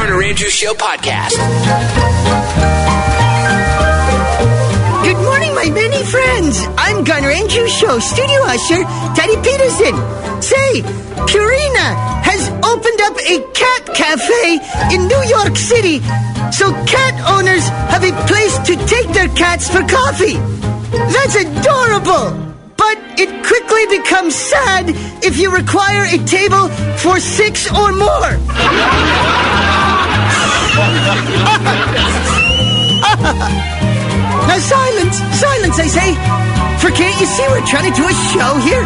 Garner Andrews Show podcast. Good morning, my many friends. I'm Garner Andrews Show studio usher, Teddy Peterson. Say, Purina has opened up a cat cafe in New York City, so cat owners have a place to take their cats for coffee. That's adorable. But it quickly becomes sad if you require a table for six or more. now silence, silence, I say. For can't you see we're trying to do a show here?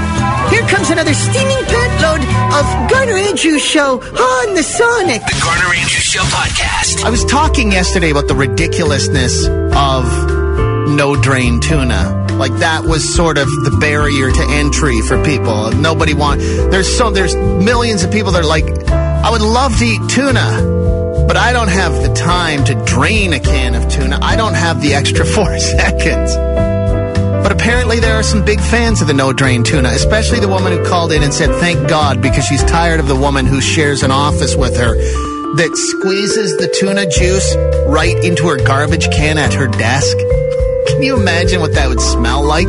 Here comes another steaming pant load of Garner Andrews show on the Sonic. The Garner Andrews Show podcast. I was talking yesterday about the ridiculousness of no drain tuna. Like that was sort of the barrier to entry for people. Nobody want. There's so there's millions of people that are like, I would love to eat tuna, but I don't have the time to drain a can of tuna. I don't have the extra four seconds. But apparently there are some big fans of the no drain tuna, especially the woman who called in and said thank God because she's tired of the woman who shares an office with her that squeezes the tuna juice right into her garbage can at her desk. Can you imagine what that would smell like?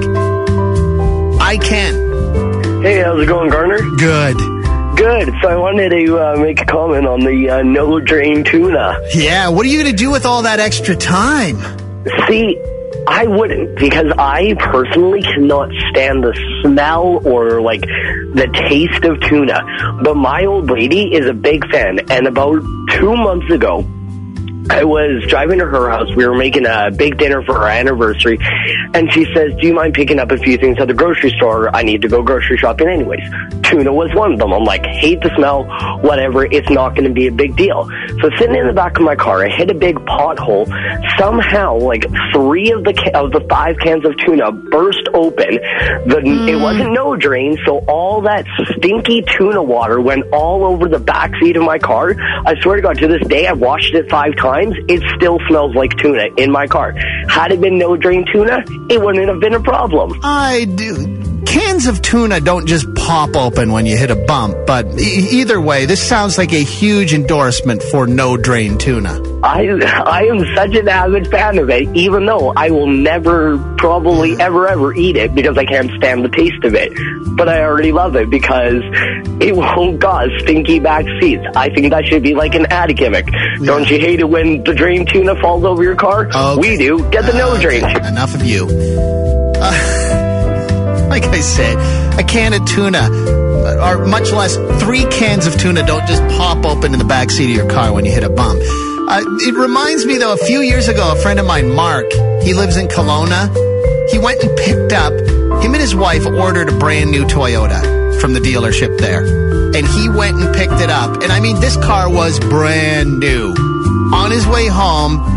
I can. Hey, how's it going, Garner? Good. Good. So I wanted to uh, make a comment on the uh, no drain tuna. Yeah, what are you going to do with all that extra time? See, I wouldn't because I personally cannot stand the smell or like the taste of tuna. But my old lady is a big fan, and about two months ago, I was driving to her house. We were making a big dinner for her anniversary. And she says, Do you mind picking up a few things at the grocery store? I need to go grocery shopping anyways. Tuna was one of them. I'm like, hate the smell, whatever. It's not going to be a big deal. So sitting in the back of my car, I hit a big pothole. Somehow, like three of the ca- of the five cans of tuna burst open. The it wasn't no drain, so all that stinky tuna water went all over the back seat of my car. I swear to God, to this day, I've washed it five times. It still smells like tuna in my car. Had it been no drain tuna, it wouldn't have been a problem. I do. Cans of tuna don't just pop open when you hit a bump, but e- either way, this sounds like a huge endorsement for no drain tuna. I I am such an avid fan of it, even though I will never, probably ever, ever eat it because I can't stand the taste of it. But I already love it because it won't cause stinky back seats. I think that should be like an ad gimmick. Don't you hate it when the drain tuna falls over your car? Okay. We do. Get the no Okay, drain. Enough of you. Uh, like I said, a can of tuna, or much less three cans of tuna, don't just pop open in the back seat of your car when you hit a bump. Uh, it reminds me, though, a few years ago, a friend of mine, Mark, he lives in Kelowna. He went and picked up, him and his wife ordered a brand new Toyota from the dealership there. And he went and picked it up. And I mean, this car was brand new. On his way home,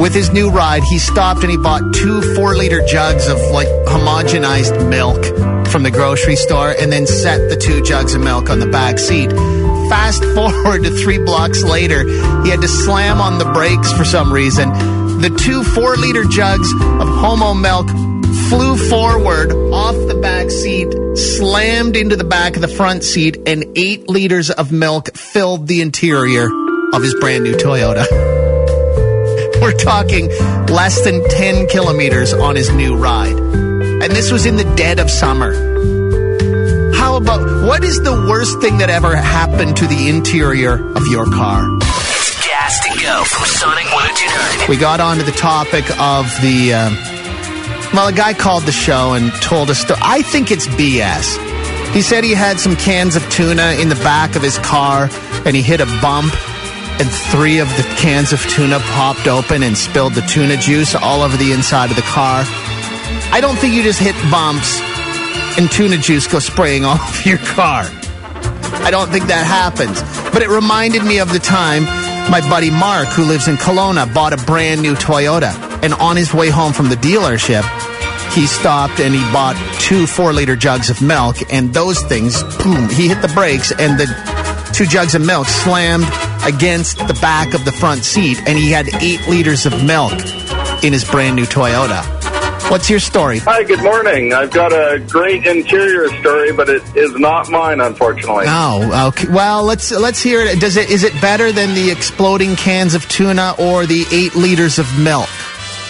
with his new ride, he stopped and he bought two four liter jugs of like homogenized milk from the grocery store and then set the two jugs of milk on the back seat. Fast forward to three blocks later, he had to slam on the brakes for some reason. The two four liter jugs of homo milk flew forward off the back seat, slammed into the back of the front seat, and eight liters of milk filled the interior of his brand new Toyota. We're talking less than 10 kilometers on his new ride. And this was in the dead of summer. How about what is the worst thing that ever happened to the interior of your car? It's gas to go from Sonic 1029. We got onto the topic of the. Um, well, a guy called the show and told us. To, I think it's BS. He said he had some cans of tuna in the back of his car and he hit a bump and three of the cans of tuna popped open and spilled the tuna juice all over the inside of the car. I don't think you just hit bumps and tuna juice go spraying over your car. I don't think that happens. But it reminded me of the time my buddy Mark, who lives in Kelowna, bought a brand new Toyota. And on his way home from the dealership, he stopped and he bought two four liter jugs of milk. And those things, boom, he hit the brakes and the two jugs of milk slammed against the back of the front seat. And he had eight liters of milk in his brand new Toyota. What's your story? Hi, good morning. I've got a great interior story, but it is not mine, unfortunately. Oh, okay. Well, let's let's hear it. Does it is it better than the exploding cans of tuna or the eight liters of milk?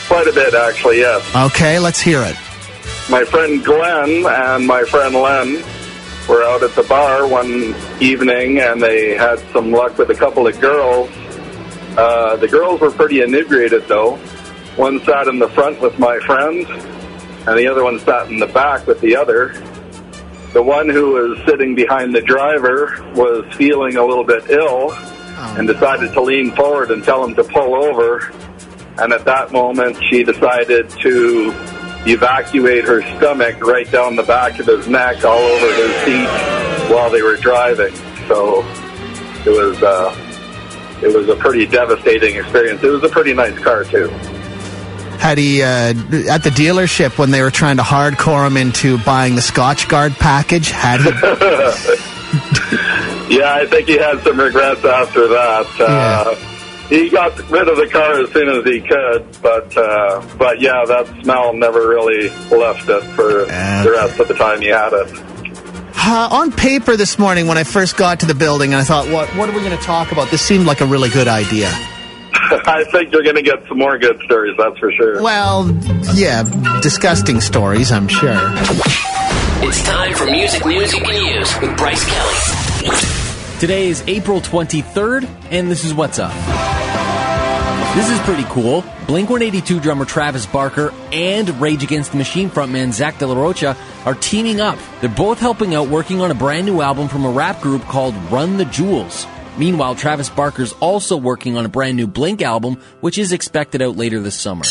Quite a bit, actually, yes. Okay, let's hear it. My friend Glenn and my friend Len were out at the bar one evening, and they had some luck with a couple of girls. Uh, the girls were pretty inebriated, though. One sat in the front with my friend, and the other one sat in the back with the other. The one who was sitting behind the driver was feeling a little bit ill and decided to lean forward and tell him to pull over. And at that moment, she decided to evacuate her stomach right down the back of his neck, all over his seat while they were driving. So it was uh, it was a pretty devastating experience. It was a pretty nice car too. Had he uh, at the dealership when they were trying to hardcore him into buying the Scotchgard package? Had he? Yeah, I think he had some regrets after that. Uh, he got rid of the car as soon as he could, but uh, but yeah, that smell never really left it for the rest of the time he had it. Uh, on paper this morning when I first got to the building, and I thought, what what are we going to talk about? This seemed like a really good idea. I think you're going to get some more good stories, that's for sure. Well, yeah, disgusting stories, I'm sure. It's time for music news you can use with Bryce Kelly. Today is April 23rd, and this is what's up. This is pretty cool. Blink 182 drummer Travis Barker and Rage Against the Machine frontman Zach De La Rocha are teaming up. They're both helping out working on a brand new album from a rap group called Run the Jewels. Meanwhile, Travis Barker's also working on a brand new Blink album, which is expected out later this summer.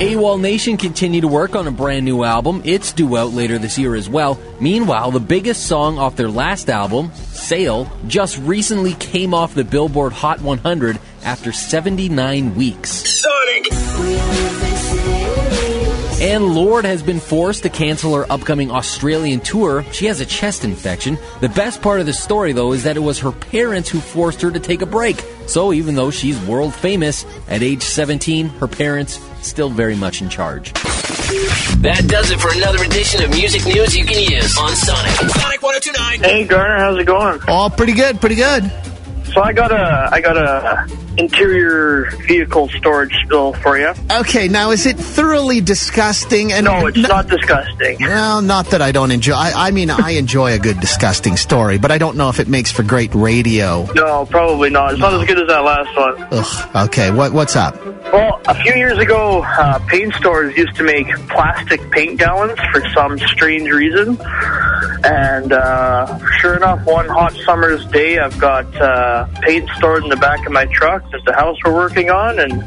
AWOL Nation continue to work on a brand new album. It's due out later this year as well. Meanwhile, the biggest song off their last album, Sail, just recently came off the Billboard Hot 100 after 79 weeks. And Lorde has been forced to cancel her upcoming Australian tour. She has a chest infection. The best part of the story, though, is that it was her parents who forced her to take a break. So even though she's world famous, at age 17, her parents still very much in charge. That does it for another edition of music news you can use on Sonic. Sonic 1029. Hey Garner, how's it going? All pretty good, pretty good. So I got a I got a interior vehicle storage spill for you. Okay, now is it thoroughly disgusting? And No, it's not disgusting. Well, not that I don't enjoy. I, I mean, I enjoy a good disgusting story, but I don't know if it makes for great radio. No, probably not. It's not as good as that last one. Ugh. Okay, what what's up? Well, a few years ago, uh, paint stores used to make plastic paint gallons for some strange reason. And uh, sure enough, one hot summer's day, I've got uh, paint stored in the back of my truck. There's a house we're working on, and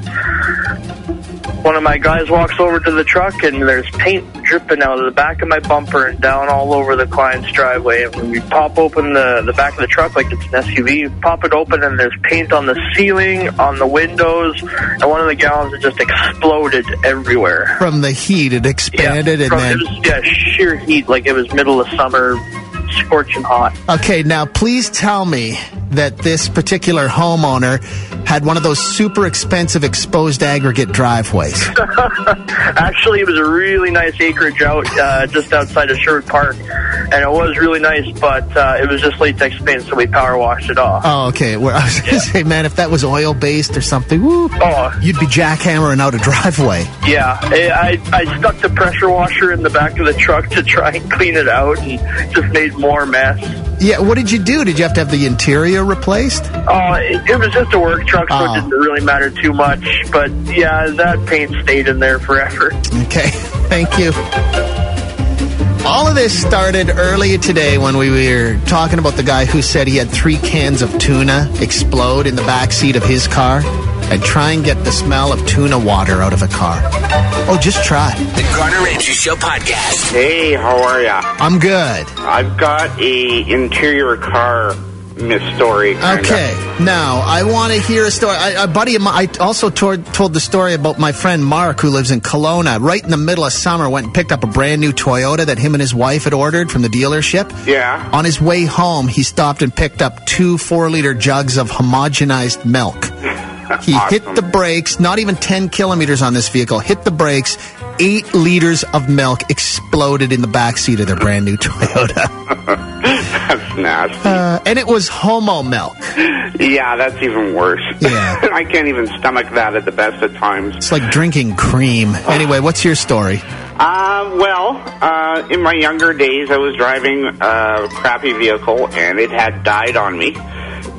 one of my guys walks over to the truck, and there's paint dripping out of the back of my bumper and down all over the client's driveway. And when we pop open the, the back of the truck like it's an SUV, pop it open, and there's paint on the ceiling, on the windows, and one of the gallons had just exploded everywhere. From the heat, it expanded, and From- then. it was yeah, sheer heat, like it was middle of summer, scorching hot. Okay, now please tell me that this particular homeowner had one of those super expensive exposed aggregate driveways. Actually, it was a really nice acreage out uh, just outside of Sherwood Park, and it was really nice, but uh, it was just latex paint, so we power washed it off. Oh, okay. Well, I was going to say, man, if that was oil based or something, woo, Oh. you'd be jackhammering out a driveway. Yeah, I, I I stuck the pressure washer in the back of the truck to try and clean it out, and just made more mess. Yeah, what did you do? Did you have to have the interior replaced? Uh, it, it was just a work truck, so Oh. it didn't really matter too much. But yeah, that paint stayed in there forever. Okay, thank you. All of this started earlier today when we were talking about the guy who said he had three cans of tuna explode in the back seat of his car and try and get the smell of tuna water out of a car. Oh, just try. The Garner Andrews Show podcast. Hey, how are ya? I'm good. I've got a interior car miss story. kinda. Okay, now I want to hear a story. I, a buddy of mine, I also told, told the story about my friend Mark who lives in Kelowna. Right in the middle of summer, went and picked up a brand new Toyota that him and his wife had ordered from the dealership. Yeah. On his way home, he stopped and picked up two four liter jugs of homogenized milk. He hit the brakes, not even 10 kilometers on this vehicle, hit the brakes. Eight liters of milk exploded in the back seat of their brand new Toyota. That's nasty. Uh, and it was homo milk. Yeah, that's even worse. Yeah. I can't even stomach that at the best of times. It's like drinking cream. Anyway, what's your story? Uh, well, uh, in my younger days, I was driving a crappy vehicle and it had died on me.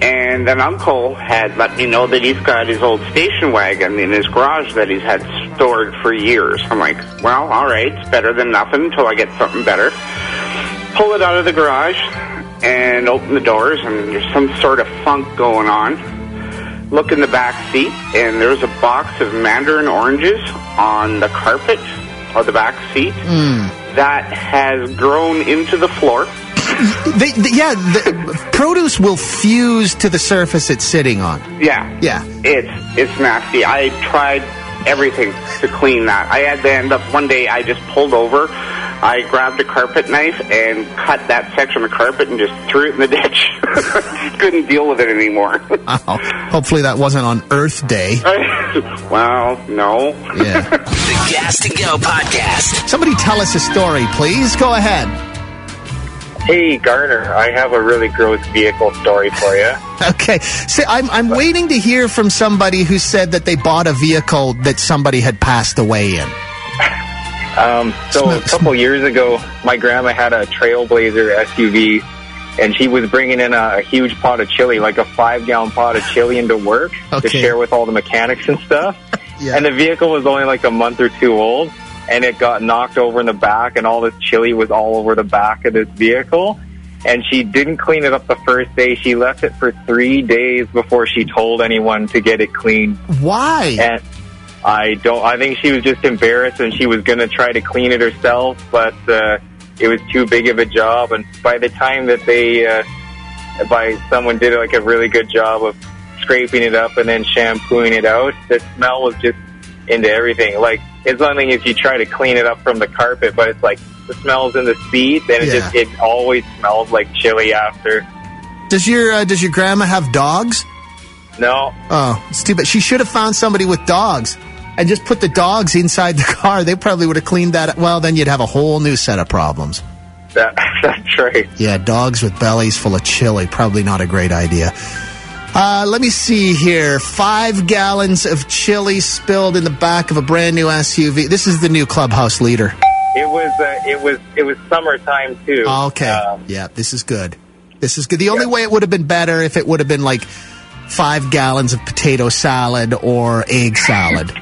And an uncle had let me know that he's got his old station wagon in his garage that he's had stored for years. I'm like, well, all right, it's better than nothing until I get something better. Pull it out of the garage and open the doors, and there's some sort of funk going on. Look in the back seat, and there's a box of mandarin oranges on the carpet of the back seat hmm. that has grown into the floor. They, they- yeah, the produce will fuse to the surface it's sitting on. Yeah. Yeah. It's it's nasty. I tried everything to clean that. I had to end up one day I just pulled over. I grabbed a carpet knife and cut that section of carpet and just threw it in the ditch. Couldn't deal with it anymore. Oh, hopefully that wasn't on Earth Day. well, no. Yeah. The Gas to Go podcast. Somebody tell us a story, please. Go ahead. Hey, Garner, I have a really gross vehicle story for you. Okay. See, I'm, I'm waiting to hear from somebody who said that they bought a vehicle that somebody had passed away in. Um, so a couple years ago, my grandma had a Trailblazer SUV, and she was bringing in a, a huge pot of chili, like a five-gallon pot of chili, into work to share with all the mechanics and stuff. Yeah. And the vehicle was only like a month or two old, and it got knocked over in the back, and all this chili was all over the back of this vehicle. And she didn't clean it up the first day. She left it for three days before she told anyone to get it cleaned. Why? And I don't. I think she was just embarrassed, and she was going to try to clean it herself, but uh, it was too big of a job. And by the time that they, uh, by someone did like a really good job of scraping it up and then shampooing it out, the smell was just into everything. Like it's one thing if you try to clean it up from the carpet, but it's like the smells in the seats, and it Yeah. just it always smells like chili after. Does your uh, does your grandma have dogs? No, Oh, it's too bad. She should have found somebody with dogs and just put the dogs inside the car. They probably would have cleaned that. Well, then you'd have a whole new set of problems. that that's right. Yeah, dogs with bellies full of chili. Probably not a great idea. Uh, let me see here. Five gallons of chili spilled in the back of a brand new SUV. This is the new clubhouse leader. It was uh, it was it was summertime too. Okay. Um, yeah, this is good. This is good. The only way it would have been better if it would have been like five gallons of potato salad or egg salad.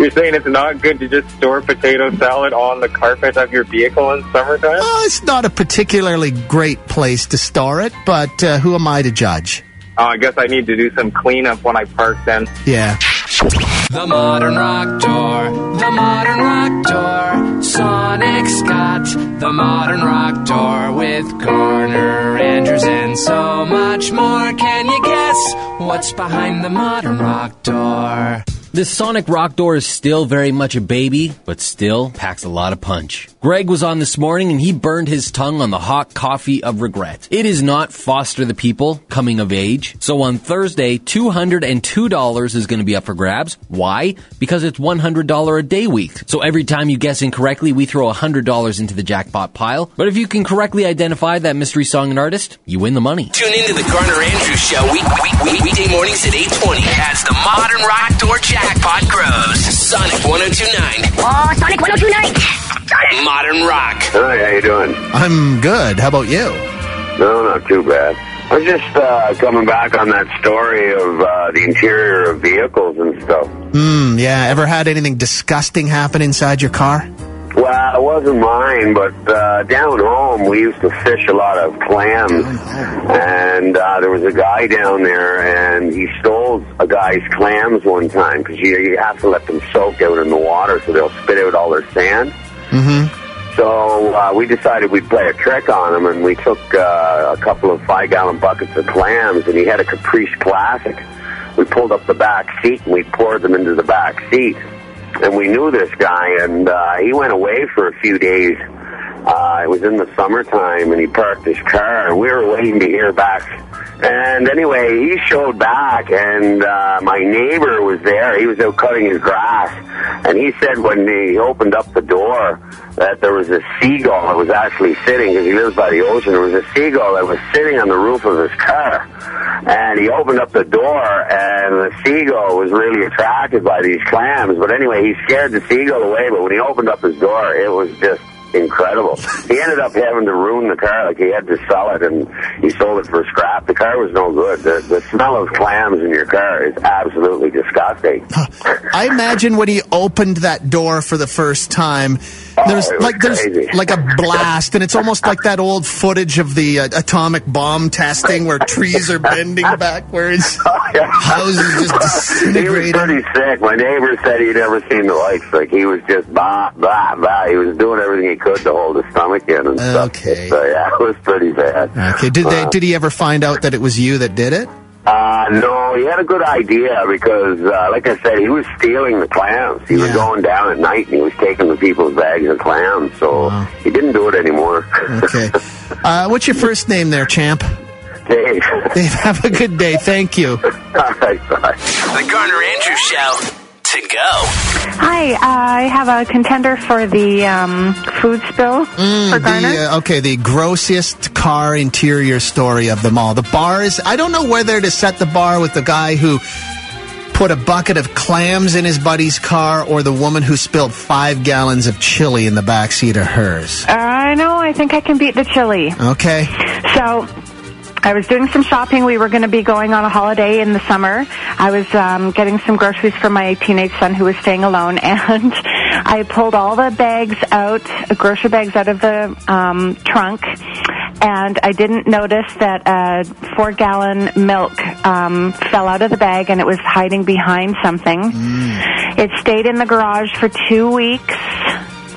You're saying it's not good to just store potato salad on the carpet of your vehicle in summertime? Well, it's not a particularly great place to store it, but uh, who am I to judge? Oh, I guess I need to do some cleanup when I park then. Yeah. The modern rock door, the modern rock door, Sonic Scott, the modern rock door with Garner, Andrews, and so much more. Can you guess what's behind the modern rock door? This Sonic Rock Door is still very much a baby, but still packs a lot of punch. Greg was on this morning and he burned his tongue on the hot coffee of regret. It is not Foster the People coming of age. So on Thursday, $202 is going to be up for grabs. Why? Because it's $100 a day week. So every time you guess incorrectly, we throw $100 into the jackpot pile. But if you can correctly identify that mystery song and artist, you win the money. Tune into the Garner Andrews Show week, week, week, weekday mornings at 820 as the modern rock door jackpot grows. Sonic 1029. Oh, Sonic 1029. Modern rock. Hi, how you doing? I'm good. How about you? No, not too bad. I was just uh, coming back on that story of uh, the interior of vehicles and stuff. Hmm, yeah. Ever had anything disgusting happen inside your car? Well, it wasn't mine, but uh, down home we used to fish a lot of clams, and uh, there was a guy down there, and he stole a guy's clams one time because you, you have to let them soak out in the water so they'll spit out all their sand. Mm-hmm. So uh, we decided we'd play a trick on him, and we took uh, a couple of five-gallon buckets of clams, and he had a Caprice Classic. We pulled up the back seat, and we poured them into the back seat. And we knew this guy, and uh, he went away for a few days. Uh, it was in the summertime, and he parked his car, and we were waiting to hear back And anyway, he showed back, and uh, my neighbor was there. He was out cutting his grass, and he said when he opened up the door that there was a seagull that was actually sitting because he lives by the ocean. There was a seagull that was sitting on the roof of his car, and he opened up the door, and the seagull was really attracted by these clams. But anyway, he scared the seagull away. But when he opened up his door, it was just incredible. He ended up having to ruin the car. Like he had to sell it, and he sold it for scrap. The car was no good. The, the smell of clams in your car is absolutely disgusting. I imagine when he opened that door for the first time, there's Oh, was like there's crazy. like a blast, and it's almost like that old footage of the uh, atomic bomb testing where trees are bending backwards, houses just He was pretty sick. My neighbor said he'd never seen the likes. Like he was just bah bah bah. He was doing everything he could to hold his stomach in and stuff. Okay. So yeah, it was pretty bad. Okay, did they Uh, did he ever find out that it was you that did it? Uh, no, he had a good idea because, uh, like I said, he was stealing the clams. He was going down at night and he was taking the people's bags of clams. So he didn't do it anymore. Okay. Uh, what's your first name there, champ? Dave. Dave, have a good day. Thank you. All right, bye. The Garner Andrews Show to go. Hi, I have a contender for the um, food spill for Garner. The, uh, okay, the grossest car interior story of them all. The bar is, I don't know whether to set the bar with the guy who put a bucket of clams in his buddy's car or the woman who spilled five gallons of chili in the backseat of hers. I know. I think I can beat the chili. Okay. So. I was doing some shopping. We were going to be going on a holiday in the summer. I was um, getting some groceries for my teenage son who was staying alone, and I pulled all the bags out, grocery bags out of the um, trunk, and I didn't notice that a four-gallon milk um, fell out of the bag, and it was hiding behind something. It stayed in the garage for two weeks.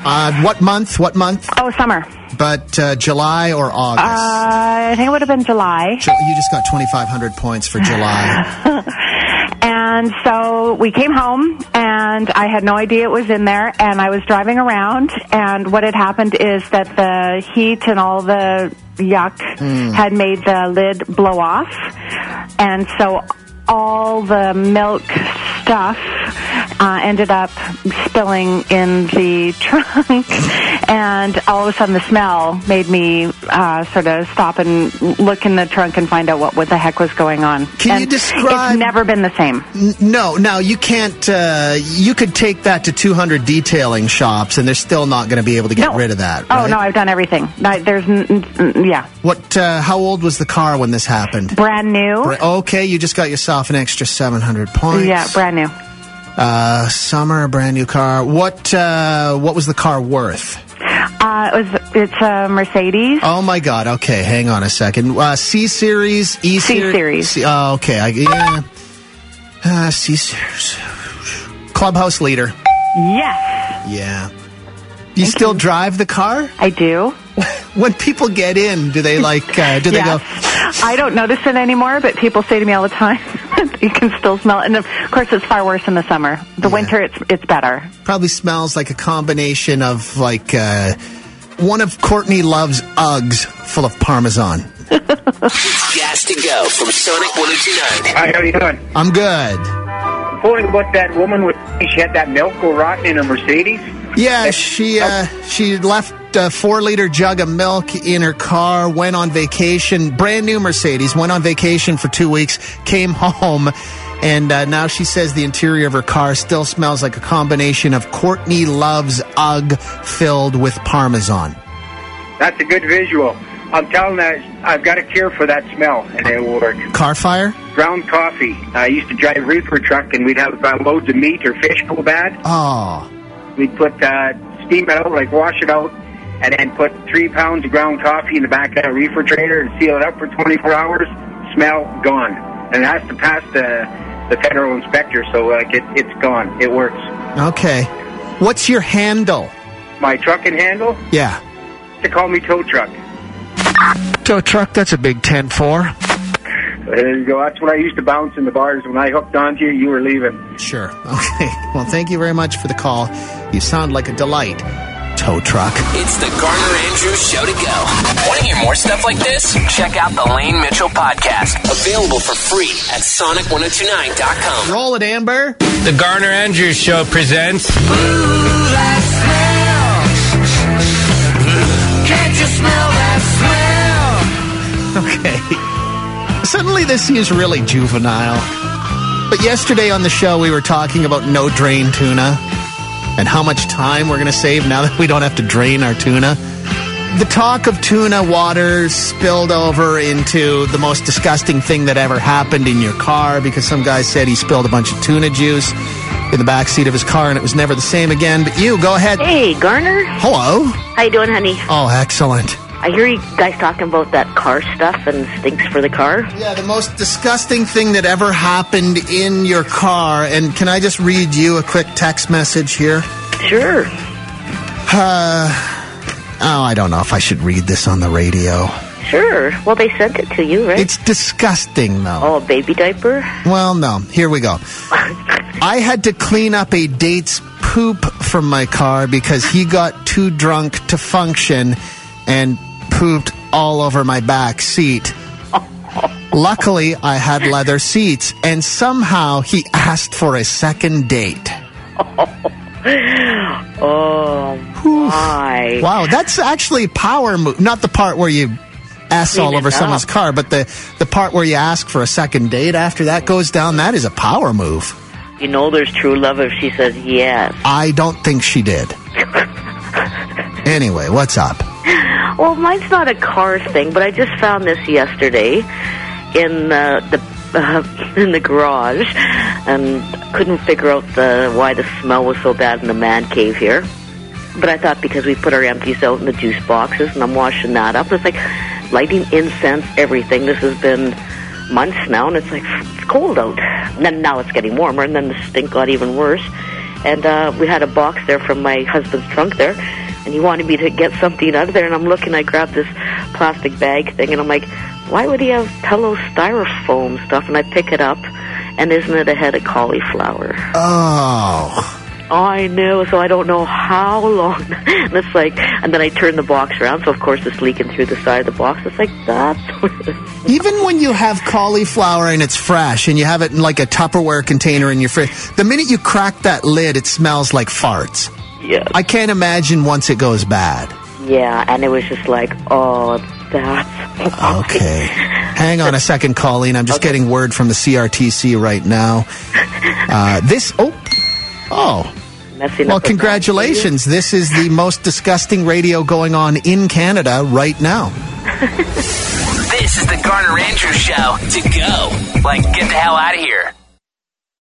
Uh, what month? What month? Oh, summer. But uh, July or August? Uh, I think it would have been July. You just got 2,500 points for July. And so we came home, and I had no idea it was in there. And I was driving around, and what had happened is that the heat and all the yuck had made the lid blow off, and so all the milk stuff uh, ended up spilling in the trunk, and all of a sudden the smell made me uh, sort of stop and look in the trunk and find out what, what the heck was going on. Can you describe- It's never been the same. N- No, now you can't. Uh, you could take that to 200 detailing shops, and they're still not going to be able to get No. rid of that. Oh no, I've done everything. I, there's, n- n- n- yeah, What? Uh, how old was the car when this happened? brand new. Bra- Okay, you just got yourself an extra 700 points. Yeah, brand new. Uh, summer, brand new car. What? Uh, what was the car worth? Uh, it was it's a Mercedes. Oh my God. Okay, hang on a second. Uh, C series, E C series. C- oh, okay. I, yeah. Uh, C series. Clubhouse leader. Yes, Yeah. You still drive the car? I do. When people get in, do they like? Uh, do they go? I don't notice it anymore, but people say to me all the time, "You can still smell it." And of course, it's far worse in the summer. The winter, it's it's better. Probably smells like a combination of like uh, one of Courtney Love's Uggs full of Parmesan. Gas to go from Sonic 1029. Hi, how you doing? I'm good. Pulling about that woman with she had that milk go rotten in a Mercedes. Yeah, she uh, she left a four liter jug of milk in her car. Went on vacation, brand new Mercedes. Went on vacation for two weeks. Came home, and uh, now she says the interior of her car still smells like a combination of Courtney Love's UGG filled with Parmesan. That's a good visual. I'm telling that I've got a cure for that smell, and it will work. Car fire? Ground coffee. I used to drive a reefer truck, and we'd have uh, loads of meat or fish go bad. Oh, We'd put uh, steam it out, like wash it out, and then put three pounds of ground coffee in the back of that refrigerator and seal it up for 24 hours. Smell gone, and it has to pass the the federal inspector, so like it, it's gone. It works. okay. What's your handle? My truck and handle. Yeah. They call me tow truck. Tow truck. That's a big ten four. There you go. That's what I used to bounce in the bars. When I hooked onto you, you were leaving. Sure. Okay. Well, thank you very much for the call. You sound like a delight. Tow truck. It's the Garner Andrews Show to go. Want to hear more stuff like this? Check out the Lane Mitchell podcast. Available for free at sonic1029.com. Roll it, Amber. The Garner Andrews Show presents. Can't you smell that smell? Okay. Suddenly, this seems really juvenile. But yesterday on the show, we were talking about no drain tuna and how much time we're going to save now that we don't have to drain our tuna. The talk of tuna water spilled over into the most disgusting thing that ever happened in your car because some guy said he spilled a bunch of tuna juice in the back seat of his car and it was never the same again. But you, go ahead. Hey, Garner. Hello. How you doing, honey? Oh, excellent. I hear you guys talking about that car stuff and stinks for the car. Yeah, the most disgusting thing that ever happened in your car. And can I just read you a quick text message here? Sure. Uh, oh, I don't know if I should read this on the radio. Sure. Well, they sent it to you, right? It's disgusting, though. Oh, a baby diaper? Well, no. Here we go. I had to clean up a date's poop from my car because he got too drunk to function and pooped all over my back seat. Luckily, I had leather seats, and somehow he asked for a second date. Oh, my. Wow, that's actually a power move. Not the part where you ass all over someone's car, but the, the part where you ask for a second date after that goes down, that is a power move. You know there's true love if she says yes. I don't think she did. Anyway, what's up? Well, mine's not a car thing, but I just found this yesterday in uh, the uh, in the garage, and couldn't figure out the why the smell was so bad in the man cave here. But I thought because we put our empties out in the juice boxes, and I'm washing that up, it's like lighting incense, everything. This has been months now, and it's like it's cold out. And then now it's getting warmer, and then the stink got even worse. And uh, we had a box there from my husband's trunk there, and he wanted me to get something out of there. And I'm looking, I grabbed this plastic bag thing, and I'm like, why would he have pillow styrofoam stuff? And I pick it up, and isn't it a head of cauliflower? Oh. I know, so I don't know how long. and it's like, and then I turn the box around, so of course it's leaking through the side of the box. It's like, that's what it is. Even when you have cauliflower and it's fresh and you have it in like a Tupperware container in your fridge, the minute you crack that lid, it smells like farts. Yeah. I can't imagine once it goes bad. Yeah, and it was just like, oh, that's Okay. Hang on a second, Colleen. I'm just getting word from the CRTC right now. Uh, this, oh, oh. messing Well, congratulations. This is the most disgusting radio going on in Canada right now. This is the Garner Andrews Show to go. Like, get the hell out of here.